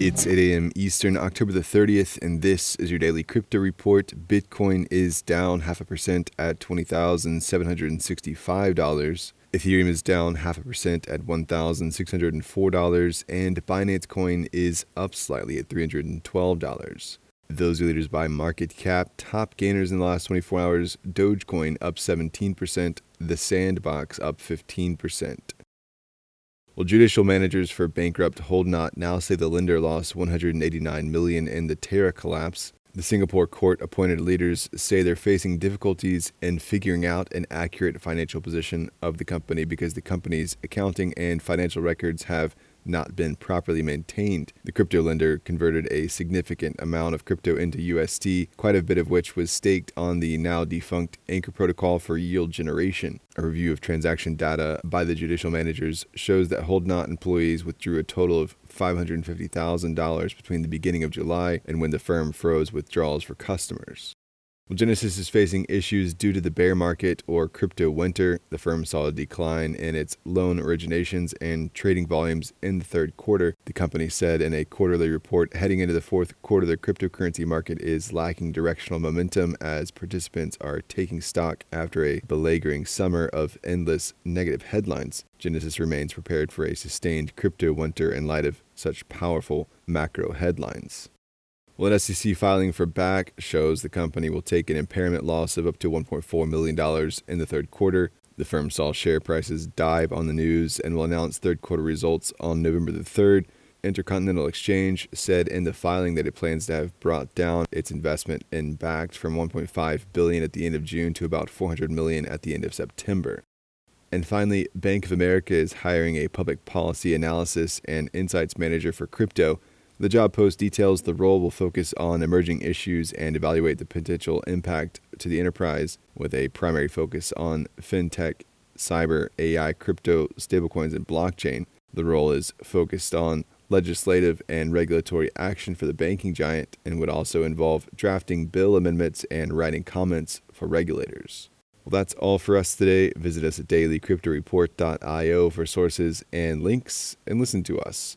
It's 8 a.m. Eastern, October the 30th, and this is your daily crypto report. Bitcoin is down half a percent at $20,765. Ethereum is down half a percent at $1,604, and Binance Coin is up slightly at $312. Those are leaders by market cap. Top gainers in the last 24 hours Dogecoin up 17%, The Sandbox up 15%. Well, judicial managers for bankrupt Hodlnaut now say the lender lost 189 million in the Terra collapse. The Singapore court appointed leaders say they're facing difficulties in figuring out an accurate financial position of the company because the company's accounting and financial records have not been properly maintained. The crypto lender converted a significant amount of crypto into UST, quite a bit of which was staked on the now defunct Anchor protocol for yield generation. A review of transaction data by the judicial managers shows that Hodlnaut employees withdrew a total of $550,000 between the beginning of July and when the firm froze withdrawals for customers. Genesis is facing issues due to the bear market or crypto winter. The firm saw a decline in its loan originations and trading volumes in the third quarter. The company said in a quarterly report heading into the fourth quarter, the cryptocurrency market is lacking directional momentum as participants are taking stock after a beleaguering summer of endless negative headlines. Genesis remains prepared for a sustained crypto winter in light of such powerful macro headlines. Well, an SEC filing for Bakkt shows the company will take an impairment loss of up to $1.4 million in the third quarter. The firm saw share prices dive on the news and will announce third quarter results on November the 3rd. Intercontinental Exchange said in the filing that it plans to have brought down its investment in Bakkt from 1.5 billion at the end of June to about 400 million at the end of September. And finally, Bank of America is hiring a public policy analysis and insights manager for crypto the job post details the role will focus on emerging issues and evaluate the potential impact to the enterprise with a primary focus on fintech, cyber, AI, crypto, stablecoins, and blockchain. The role is focused on legislative and regulatory action for the banking giant and would also involve drafting bill amendments and writing comments for regulators. Well, that's all for us today. Visit us at dailycryptoreport.io for sources and links and listen to us